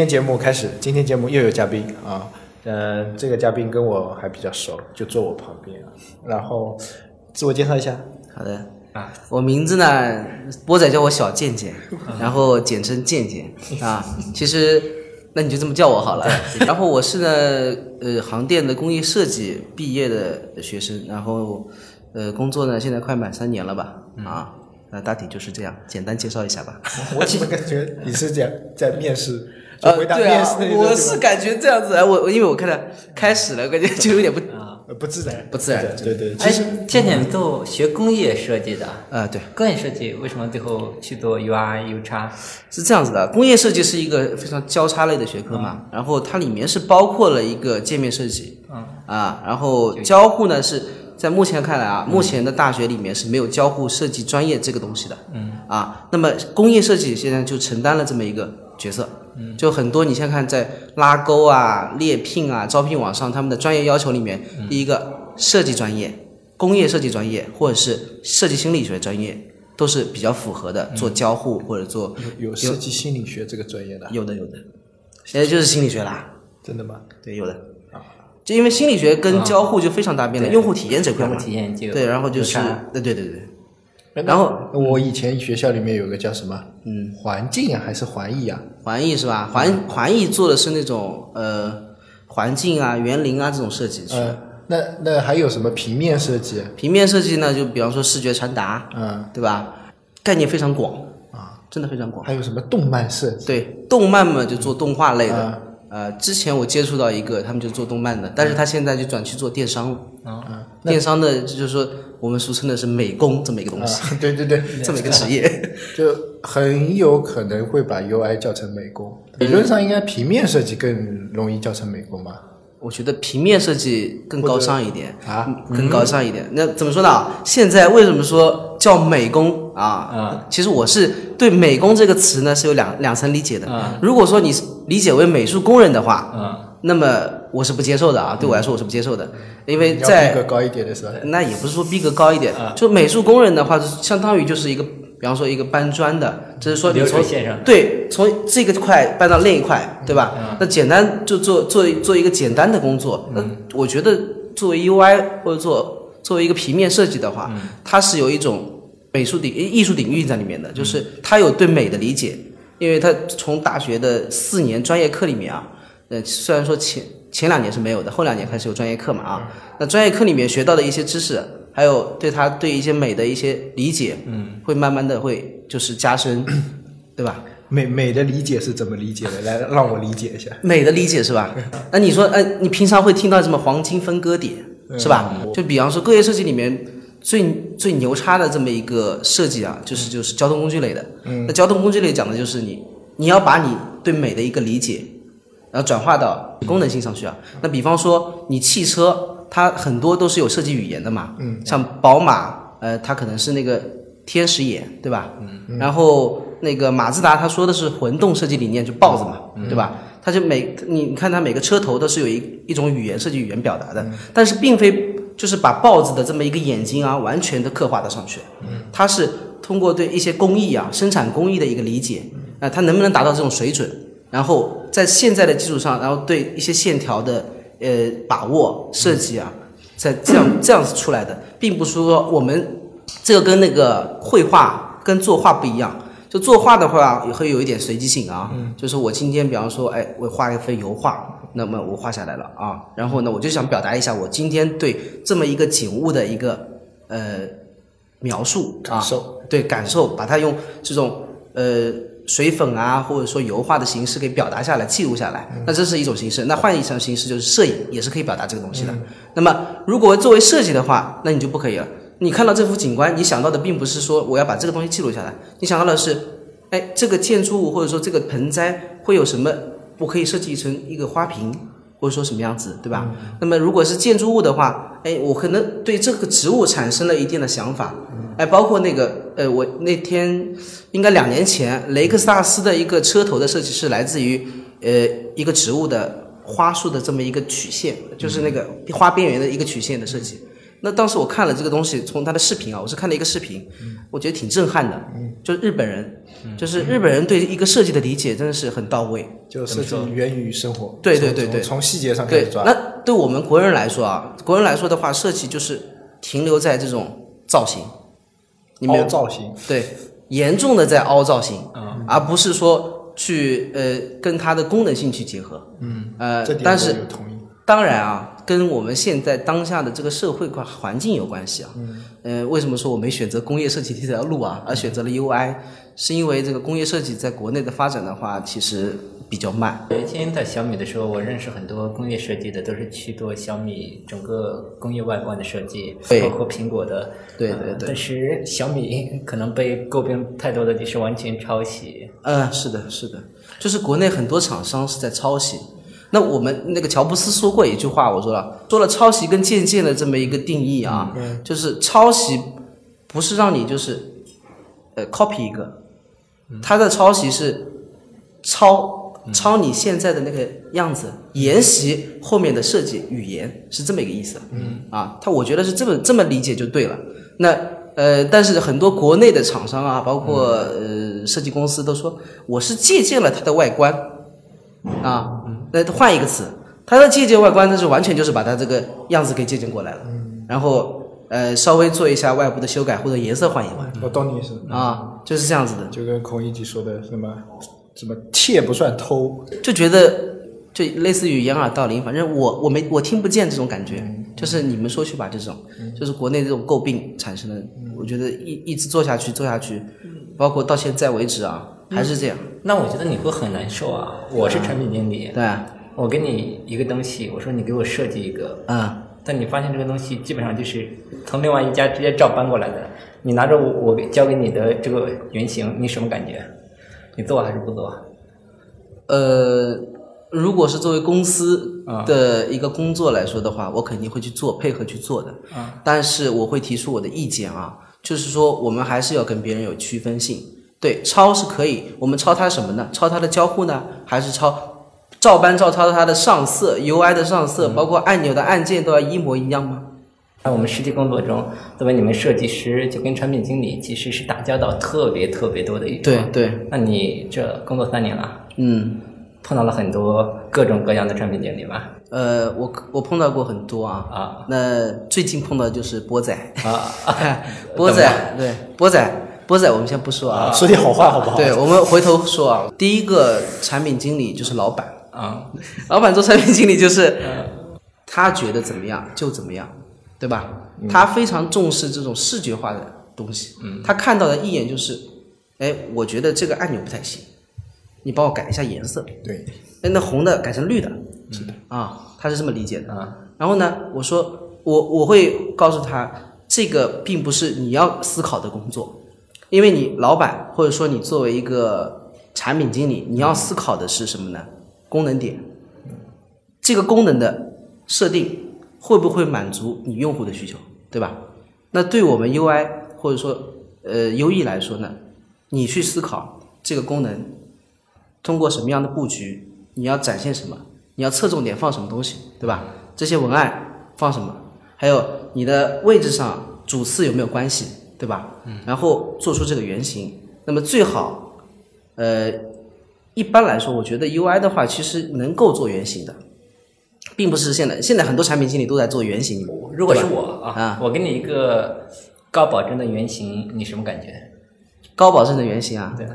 今天节目开始，今天节目又有嘉宾啊，呃，这个嘉宾跟我还比较熟，就坐我旁边啊。然后自我介绍一下，好的啊，我名字呢，波仔叫我小健健，然后简称健健啊。其实那你就这么叫我好了。然后我是呢，呃，航电的工业设计毕业的学生，然后呃，工作呢现在快满三年了吧？啊，那大体就是这样，简单介绍一下吧。我怎么感觉你是这样在面试？呃，对啊，我是感觉这样子，我因为我看到开始了，感觉就有点不啊不自然，不自然。对对，哎，倩倩都学工业设计的？啊，对，工业设计为什么最后去做 UI UX？是这样子的，工业设计是一个非常交叉类的学科嘛，然后它里面是包括了一个界面设计，嗯。啊，然后交互呢是在目前看来啊，目前的大学里面是没有交互设计专业这个东西的，嗯。啊，那么工业设计现在就承担了这么一个角色。就很多，你先看在拉钩啊、猎聘啊、招聘网上，他们的专业要求里面，第一个设计专业、工业设计专业或者是设计心理学专业都是比较符合的，做交互或者做有设计心理学这个专业的，有的有的，现在就是心理学啦，真的吗？对，有的。啊，就因为心理学跟交互就非常搭边了，用户体验这块嘛，体验就对，然后就是对对对对。然后我以前学校里面有个叫什么，嗯，环境啊还是环艺啊？环艺是吧？环环艺做的是那种呃环境啊、园林啊这种设计。呃，那那还有什么平面设计？平面设计呢，就比方说视觉传达，嗯，对吧？概念非常广啊，真的非常广。还有什么动漫设计？对，动漫嘛就做动画类的。呃，之前我接触到一个，他们就做动漫的，但是他现在就转去做电商了。啊，电商的就是说我们俗称的是美工这么一个东西。对对对，这么一个职业，就很有可能会把 UI 叫成美工。理论上应该平面设计更容易叫成美工吧？我觉得平面设计更高尚一点啊，更高尚一点。那怎么说呢？现在为什么说叫美工啊？嗯，其实我是对美工这个词呢是有两两层理解的。嗯，如果说你理解为美术工人的话，嗯，那么我是不接受的啊。对我来说我是不接受的，因为在逼格高一点的是吧？那也不是说逼格高一点，就美术工人的话，相当于就是一个，比方说一个搬砖的，就是说你流从对从这个块搬到另一块，对吧？那简单就做做做一个简单的工作。那我觉得作为 UI 或者做作为一个平面设计的话，它是有一种美术领艺术领域在里面的，就是它有对美的理解，因为它从大学的四年专业课里面啊，呃，虽然说前前两年是没有的，后两年开始有专业课嘛啊，那专业课里面学到的一些知识，还有对他对一些美的一些理解，嗯，会慢慢的会就是加深，对吧？美美的理解是怎么理解的？来让我理解一下。美的理解是吧？那你说，呃，你平常会听到什么黄金分割点是吧？就比方说工业设计里面最最牛叉的这么一个设计啊，就是就是交通工具类的。那交通工具类讲的就是你你要把你对美的一个理解，然后转化到功能性上去啊。那比方说你汽车，它很多都是有设计语言的嘛。嗯。像宝马，呃，它可能是那个天使眼，对吧？嗯。然后那个马自达，它说的是混动设计理念，就豹子嘛，对吧？它就每你你看它每个车头都是有一一种语言设计语言表达的，但是并非就是把豹子的这么一个眼睛啊完全的刻画的上去，它是通过对一些工艺啊生产工艺的一个理解，啊、它能不能达到这种水准，然后在现在的基础上，然后对一些线条的呃把握设计啊，在这样这样子出来的，并不是说我们这个跟那个绘画跟作画不一样。就作画的话，也会有一点随机性啊。就是我今天，比方说，哎，我画一幅油画，那么我画下来了啊。然后呢，我就想表达一下我今天对这么一个景物的一个呃描述感受，对感受，把它用这种呃水粉啊，或者说油画的形式给表达下来、记录下来。那这是一种形式。那换一种形式就是摄影，也是可以表达这个东西的。那么如果作为设计的话，那你就不可以了。你看到这幅景观，你想到的并不是说我要把这个东西记录下来，你想到的是，哎，这个建筑物或者说这个盆栽会有什么？我可以设计成一个花瓶，或者说什么样子，对吧？那么如果是建筑物的话，哎，我可能对这个植物产生了一定的想法，哎，包括那个，呃，我那天应该两年前，雷克萨斯的一个车头的设计是来自于呃一个植物的花束的这么一个曲线，就是那个花边缘的一个曲线的设计。那当时我看了这个东西，从他的视频啊，我是看了一个视频，我觉得挺震撼的。就是日本人，就是日本人对一个设计的理解真的是很到位。就设计源于生活。对对对对从从细节上开对始，抓。那对我们国人来说啊，国人来说的话，设计就是停留在这种造型，你没有凹造型，对，严重的在凹造型，嗯而不是说去呃跟它的功能性去结合。嗯，呃但是。当然啊，跟我们现在当下的这个社会环环境有关系啊。嗯。呃，为什么说我没选择工业设计这条路啊，而选择了 UI？是因为这个工业设计在国内的发展的话，其实比较慢。原先在小米的时候，我认识很多工业设计的，都是去做小米整个工业外观的设计，包括苹果的。对对对呃但是小米可能被诟病太多的就是完全抄袭。嗯，是的，是的，就是国内很多厂商是在抄袭。那我们那个乔布斯说过一句话，我说了，说了抄袭跟借鉴的这么一个定义啊，就是抄袭不是让你就是呃 copy 一个，他的抄袭是抄抄你现在的那个样子，沿袭后面的设计语言，是这么一个意思。嗯，啊，他我觉得是这么这么理解就对了。那呃，但是很多国内的厂商啊，包括呃设计公司都说我是借鉴了它的外观，啊，那换一个词，它的借鉴外观，那是完全就是把它这个样子给借鉴过来了，然后呃稍微做一下外部的修改或者颜色换一换，我懂你意思，啊，就是这样子的。就跟孔乙己说的什么什么窃不算偷，就觉得就类似于掩耳盗铃，反正我我没我听不见这种感觉，就是你们说去吧，这种就是国内这种诟病产生的，我觉得一一直做下去做下去，包括到现在为止啊，还是这样，那我觉得你会很难受啊！我是产品经理，对啊，我给你一个东西，我说你给我设计一个，嗯，但你发现这个东西基本上就是从另外一家直接照搬过来的，你拿着我我给交给你的这个原型，你什么感觉？你做还是不做？呃，如果是作为公司啊的一个工作来说的话，我肯定会去做，配合去做的。啊但是我会提出我的意见啊，就是说我们还是要跟别人有区分性。对，抄是可以，我们抄它什么呢？抄它的交互呢，还是抄照搬照抄它的上色、UI 的上色，包括按钮的按键都要一模一样吗？在我们实际工作中，作为你们设计师，就跟产品经理其实是打交道特别特别多的一方。对对，那你这工作三年了，嗯，碰到了很多各种各样的产品经理吧？呃，我我碰到过很多啊，啊那最近碰到就是波仔，啊，波仔，对，波仔，波仔，我们先不说啊，说点好话好不好？对，我们回头说啊。第一个产品经理就是老板，啊，老板做产品经理就是他觉得怎么样就怎么样，对吧？他非常重视这种视觉化的东西，他看到的一眼就是，哎，我觉得这个按钮不太行，你帮我改一下颜色，对，哎，那红的改成绿的，是的啊，他是这么理解的。啊。然后呢，我说我我会告诉他，这个并不是你要思考的工作，因为你老板或者说你作为一个产品经理，你要思考的是什么呢？功能点，这个功能的设定会不会满足你用户的需求，对吧？那对我们 UI 或者说呃 UE 来说呢，你去思考这个功能通过什么样的布局，你要展现什么，你要侧重点放什么东西，对吧？这些文案放什么，还有你的位置上主次有没有关系，对吧？然后做出这个原型，那么最好，呃，一般来说，我觉得 UI 的话，其实能够做原型的，并不是现在现在很多产品经理都在做原型，如果是我啊啊，我给你一个高保真的原型，你什么感觉？高保真的原型啊，对，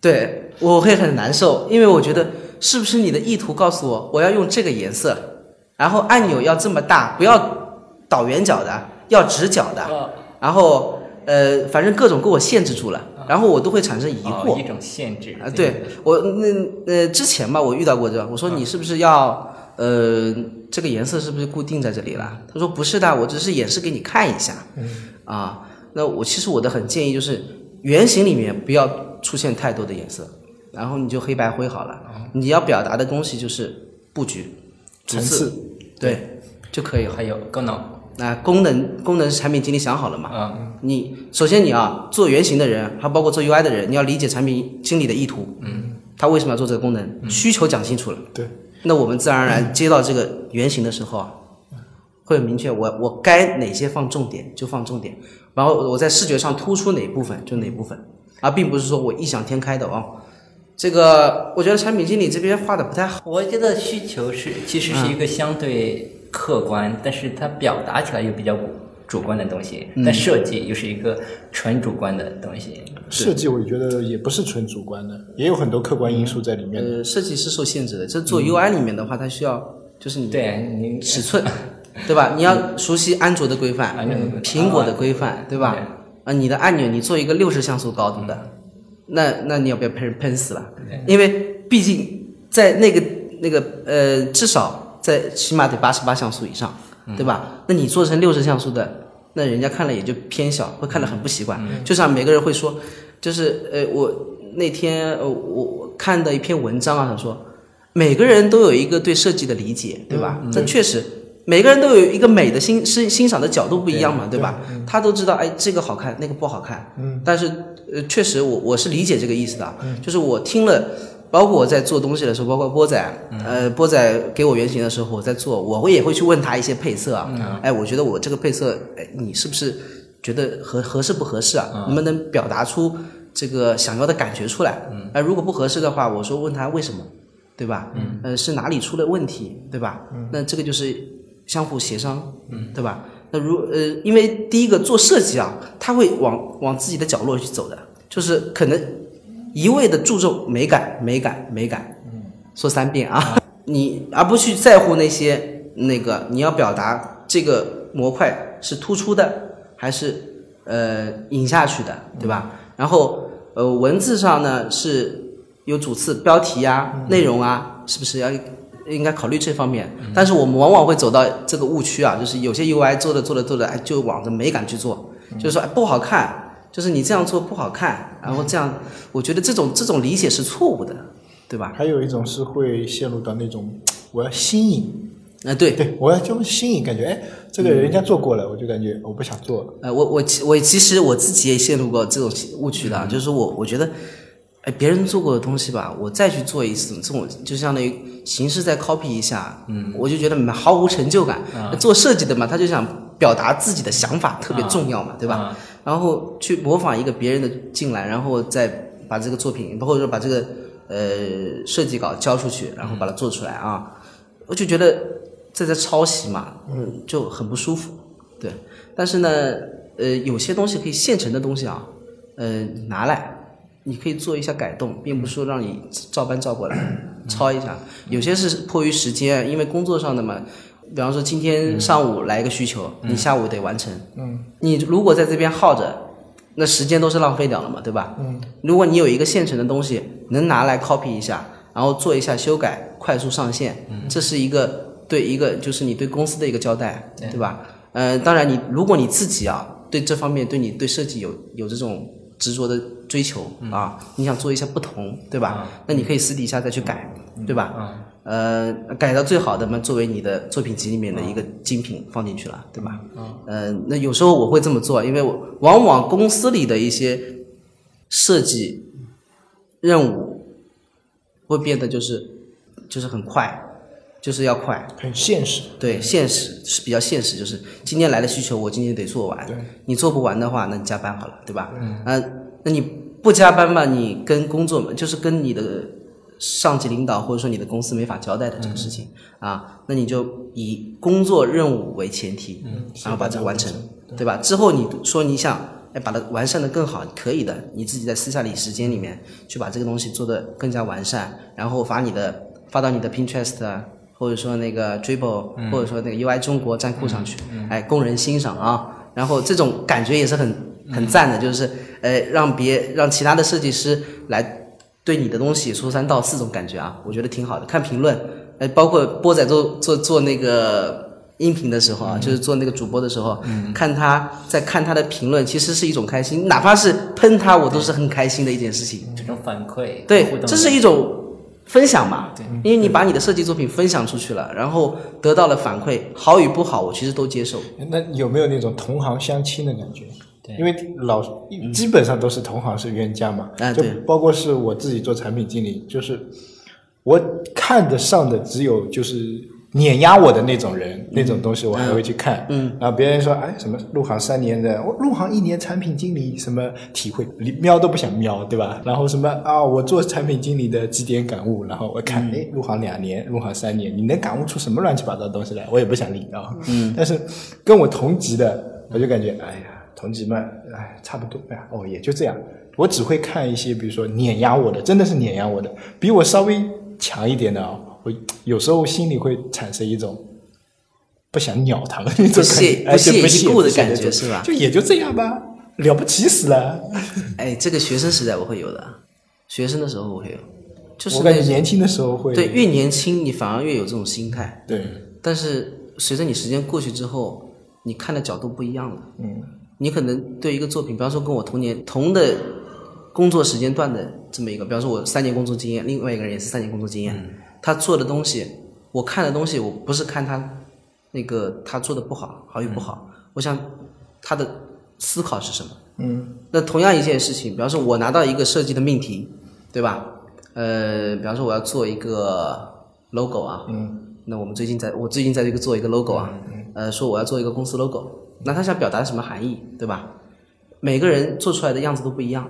对，我会很难受，因为我觉得是不是你的意图告诉我，我要用这个颜色，然后按钮要这么大，不要倒圆角的，要直角的，啊然后呃，反正各种给我限制住了，然后我都会产生疑惑哦一种限制啊。对我那呃之前吧，我遇到过这，我说你是不是要呃这个颜色是不是固定在这里了？他说不是的，我只是演示给你看一下。嗯。啊，那我其实我的很建议就是原型里面不要出现太多的颜色，然后你就黑白灰好了。你要表达的东西就是布局、主层次，次，对就可以了。还有功能。那功能功能是产品经理想好了嘛？啊，你首先你啊做原型的人，还包括做 UI 的人，你要理解产品经理的意图，嗯，他为什么要做这个功能，需求讲清楚了，对，那我们自然而然接到这个原型的时候啊，会明确，我我该哪些放重点就放重点，然后我在视觉上突出哪部分就哪部分，而并不是说我异想天开的哦，这个我觉得产品经理这边画的不太好。我觉得需求是其实是一个相对客观，但是它表达起来又比较主观的东西，但设计又是一个纯主观的东西。设计我觉得也不是纯主观的，也有很多客观因素在里面。呃，设计是受限制的，这做 UI 里面的话，它需要就是你对你尺寸，对吧？你要熟悉安卓的规范安卓的规范，苹果的规范，对吧？啊，你的按钮你做一个六十像素高度的，那那你要不要喷喷死了？因为毕竟在那个那个呃，至少在起码得八十八像素以上，对吧？那你做成六十像素的，那人家看了也就偏小，会看得很不习惯。就像每个人会说，就是呃，我那天呃，我我看的一篇文章啊，他说每个人都有一个对设计的理解，对吧？这确实。每个人都有一个美的欣欣欣赏的角度不一样嘛，对吧？他都知道，哎，这个好看，那个不好看。嗯。但是，呃，确实，我我是理解这个意思的。嗯。就是我听了，包括我在做东西的时候，包括波仔，呃，波仔给我原型的时候，我在做，我会也会去问他一些配色啊。嗯。哎，我觉得我这个配色，哎，你是不是觉得合合适不合适啊？能不能表达出这个想要的感觉出来？嗯。哎，如果不合适的话，我说问他为什么，对吧？嗯。呃，是哪里出了问题，对吧？嗯。那这个就是。相互协商，嗯，对吧？那如呃，因为第一个做设计啊，他会往往自己的角落去走的，就是可能一味的注重美感、美感、美感，嗯，说三遍啊，你而不去在乎那些那个你要表达这个模块是突出的还是呃引下去的，对吧？然后呃文字上呢是有主次、标题啊、内容啊，是不是要？应该考虑这方面，但是我们往往会走到这个误区啊，就是有些 UI 做着做着做着，哎，就往着美感去做，就是说哎不好看，就是你这样做不好看，然后这样，我觉得这种这种理解是错误的，对吧？还有一种是会陷入到那种我要新颖，啊对对，我要就新颖，感觉哎，这个人家做过了，我就感觉我不想做了。呃，我我我其实我自己也陷入过这种误区的，就是我我觉得。哎，别人做过的东西吧，我再去做一次，这种就相当于形式再 copy 一下，嗯，我就觉得毫无成就感。做设计的嘛，他就想表达自己的想法，特别重要嘛，对吧？然后去模仿一个别人的进来，然后再把这个作品，或者说把这个呃设计稿交出去，然后把它做出来啊，我就觉得这在抄袭嘛，嗯，就很不舒服。对，但是呢，呃，有些东西可以现成的东西啊，呃，拿来。你可以做一下改动，并不是说让你照搬照过来 抄一下。有些是迫于时间，因为工作上的嘛，比方说今天上午来一个需求，你下午得完成。嗯。你如果在这边耗着，那时间都是浪费掉了嘛，对吧？嗯。如果你有一个现成的东西能拿来 copy 一下，然后做一下修改，快速上线，这是一个对一个就是你对公司的一个交代，对吧？呃，当然你如果你自己啊对这方面对你对设计有有这种。执着的追求啊，你想做一下不同，对吧？那你可以私底下再去改，对吧？呃，改到最好的嘛，作为你的作品集里面的一个精品放进去了，对吧？呃，那有时候我会这么做，因为我往往公司里的一些设计任务会变得就是就是很快。就是要快，很现实。对，现实是比较现实，就是今天来的需求，我今天得做完。对，你做不完的话，那你加班好了，对吧？嗯。啊，那你不加班嘛？你跟工作就是跟你的上级领导或者说你的公司没法交代的这个事情啊，那你就以工作任务为前提，嗯，然后把这个完成，对吧？之后你说你想哎把它完善的更好，可以的，你自己在私下里时间里面去把这个东西做的更加完善，然后发你的发到你的 Pinterest 啊。或者说那个 Dribble，或者说那个 UI 中国站库上去，哎，供人欣赏啊。然后这种感觉也是很很赞的，就是呃，让别让其他的设计师来对你的东西说三道四，这种感觉啊，我觉得挺好的。看评论，哎，包括波仔做做做那个音频的时候啊，就是做那个主播的时候，看他在看他的评论，其实是一种开心，哪怕是喷他，我都是很开心的一件事情。这种反馈，对，这是一种。分享嘛，对因为你把你的设计作品分享出去了，然后得到了反馈，好与不好，我其实都接受。那有没有那种同行相亲的感觉？因为老基本上都是同行是冤家嘛，就包括是我自己做产品经理，就是我看得上的只有就是碾压我的那种人，那种东西我还会去看。嗯，然后别人说，哎，什么入行三年的，我入行一年产品经理什么体会，你瞄都不想瞄，对吧？然后什么啊，我做产品经理的几点感悟，然后我看，哎，入行两年，入行三年，你能感悟出什么乱七八糟的东西来？我也不想理啊。嗯，但是跟我同级的，我就感觉，哎呀，同级们，哎，差不多，哎呀，哦，也就这样。我只会看一些，比如说碾压我的，真的是碾压我的，比我稍微强一点的啊。我有时候心里会产生一种不想鸟他们那 种感觉，不屑一顾的感觉，是吧？就也就这样吧，了不起死了。哎，这个学生时代我会有的，学生的时候我会有，就是我感觉年轻的时候会。对，越年轻你反而越有这种心态。对。但是随着你时间过去之后，你看的角度不一样了。嗯。你可能对一个作品，比方说跟我同年同的工作时间段的这么一个，比方说我三年工作经验，另外一个人也是三年工作经验。他做的东西，我看的东西，我不是看他那个他做的不好，好与不好，我想他的思考是什么。嗯。那同样一件事情，比方说，我拿到一个设计的命题，对吧？呃，比方说我要做一个 logo 啊。嗯。那我们最近在，我最近在这个做一个 logo 啊。嗯。呃，说我要做一个公司 logo，那他想表达什么含义，对吧？每个人做出来的样子都不一样。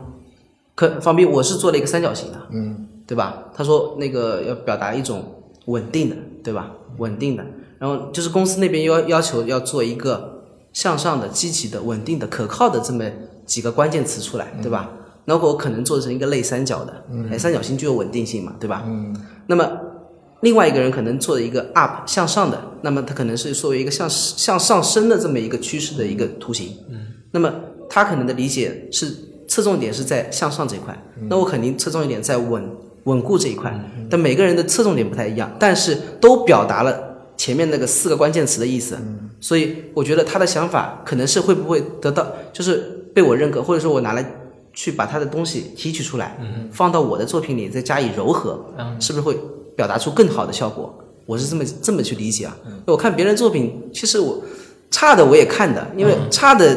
可方便，我是做了一个三角形的。嗯。对吧？他说那个要表达一种稳定的，对吧？稳定的，然后就是公司那边要要求要做一个向上的、积极的、稳定的、可靠的这么几个关键词出来，对吧？那我可能做成一个类三角的，哎，三角形具有稳定性嘛，对吧？嗯。那么另外一个人可能做一个 up 向上的，那么他可能是作为一个向向上升的这么一个趋势的一个图形。嗯。那么他可能的理解是侧重点是在向上这一块，那我肯定侧重一点在稳。稳固这一块，但每个人的侧重点不太一样，但是都表达了前面那个四个关键词的意思，所以我觉得他的想法可能是会不会得到，就是被我认可，或者说我拿来去把他的东西提取出来，放到我的作品里再加以糅合，是不是会表达出更好的效果？我是这么这么去理解啊。我看别人作品，其实我差的我也看的，因为差的，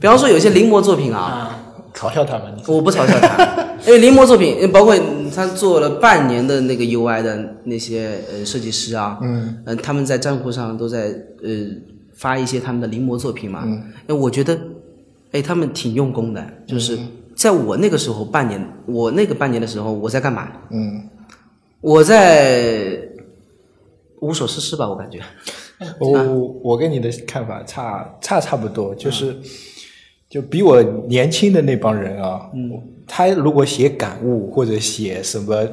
比方说有些临摹作品啊。嘲笑他们？我不嘲笑他，因为临摹作品，包括他做了半年的那个 UI 的那些呃设计师啊，嗯，呃，他们在账户上都在呃发一些他们的临摹作品嘛，嗯，哎，我觉得，哎，他们挺用功的，就是在我那个时候半年，我那个半年的时候，我在干嘛？嗯，我在无所事事吧，我感觉。我我跟你的看法差差差不多，就是。就比我年轻的那帮人啊，他如果写感悟或者写什么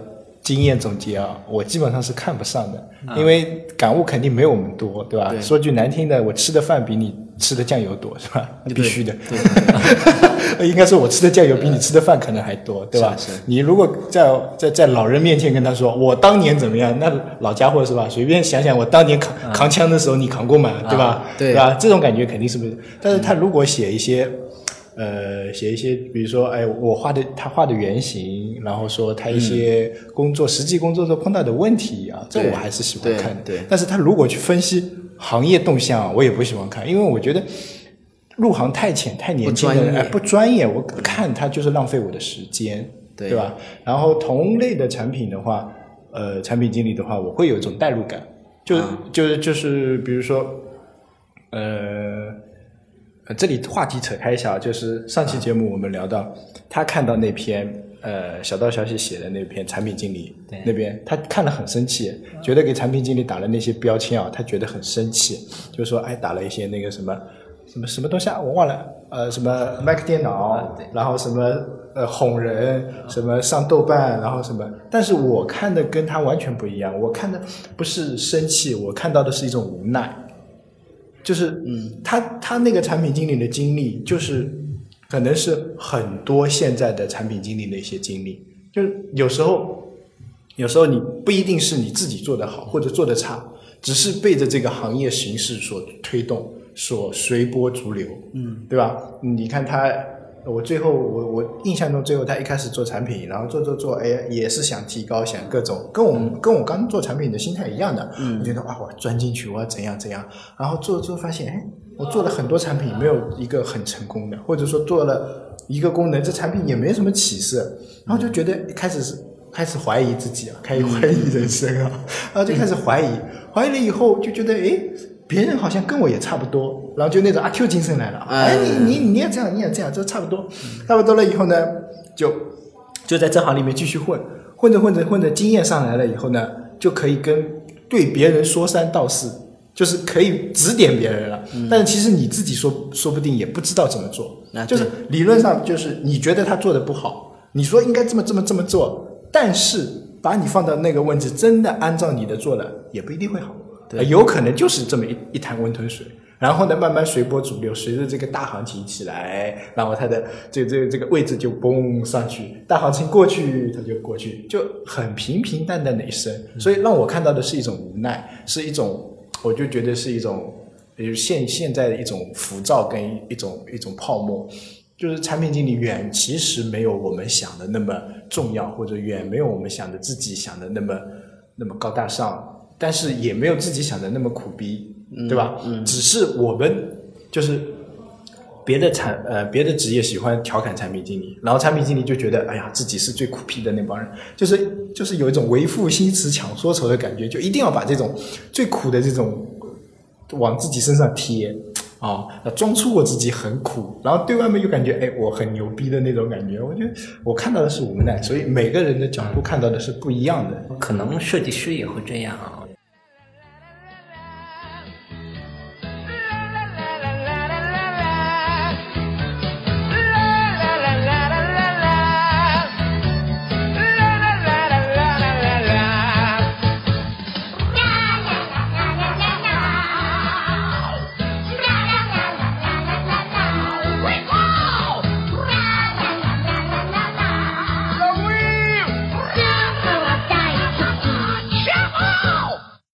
经验总结啊，我基本上是看不上的，因为感悟肯定没有我们多，对吧？说句难听的，我吃的饭比你吃的酱油多，是吧？必须的。应该说，我吃的酱油比你吃的饭可能还多，对吧？你如果在在在老人面前跟他说我当年怎么样，那老家伙是吧？随便想想，我当年扛扛枪的时候，你扛过吗？对吧？对吧？这种感觉肯定是不是？但是他如果写一些。呃，写一些，比如说，哎，我画的他画的原型，然后说他一些工作实际工作中碰到的问题啊，这我还是喜欢看。对，但是他如果去分析行业动向，我也不喜欢看，因为我觉得入行太浅、太年轻的人哎，不专业，我看他就是浪费我的时间，对吧？然后同类的产品的话，呃，产品经理的话，我会有一种代入感，就就是就是，比如说，呃。呃，这里话题扯开一下，就是上期节目我们聊到，他看到那篇呃小道消息写的那篇产品经理那边，他看了很生气，觉得给产品经理打了那些标签啊，他觉得很生气，就说哎打了一些那个什么什么什么东西啊，我忘了，呃什么 Mac 电脑，然后什么呃哄人，什么上豆瓣，然后什么，但是我看的跟他完全不一样，我看的不是生气，我看到的是一种无奈。就是，嗯，他他那个产品经理的经历，就是可能是很多现在的产品经理的一些经历。就是有时候，有时候你不一定是你自己做的好或者做的差，只是被着这个行业形势所推动，所随波逐流，嗯，对吧？你看他。我最后，我我印象中，最后他一开始做产品，然后做做做，哎，也是想提高，想各种，跟我们跟我刚做产品的心态一样的。嗯，我觉得啊，我钻进去，我要怎样怎样，然后做做发现，哎，我做了很多产品，没有一个很成功的，或者说做了一个功能，这产品也没什么起色，然后就觉得开始是开始怀疑自己啊，开始怀疑人生啊，然后就开始怀疑，怀疑了以后就觉得哎，别人好像跟我也差不多，然后就那种阿 Q 精神来了，哎，你你你也这样，你也这样，就差不多，差不多了以后呢，就就在这行里面继续混，混着混着混着，经验上来了以后呢，就可以跟对别人说三道四。就是可以指点别人了，但是其实你自己说说不定也不知道怎么做。就是理论上就是你觉得他做的不好，你说应该这么这么这么做，但是把你放到那个位置，真的按照你的做了，也不一定会好。对，有可能就是这么一一潭温吞水，然后呢慢慢随波逐流，随着这个大行情起来，然后它的这这这个位置就嘣上去，大行情过去它就过去，就很平平淡淡的一生。所以让我看到的是一种无奈，是一种。我就觉得是一种，比如现现在的一种浮躁跟一种一种泡沫，就是产品经理远其实没有我们想的那么重要，或者远没有我们想的自己想的那么那么高大上，但是也没有自己想的那么苦逼，对吧？嗯，只是我们就是别的产呃别的职业喜欢调侃产品经理，然后产品经理就觉得哎呀自己是最苦逼的那帮人，就是。就是有一种为赋新词强说愁的感觉，就一定要把这种最苦的这种往自己身上贴啊，装出我自己很苦，然后对外面又感觉哎我很牛逼的那种感觉。我觉得我看到的是无奈，所以每个人的角度看到的是不一样的。可能设计师也会这样啊，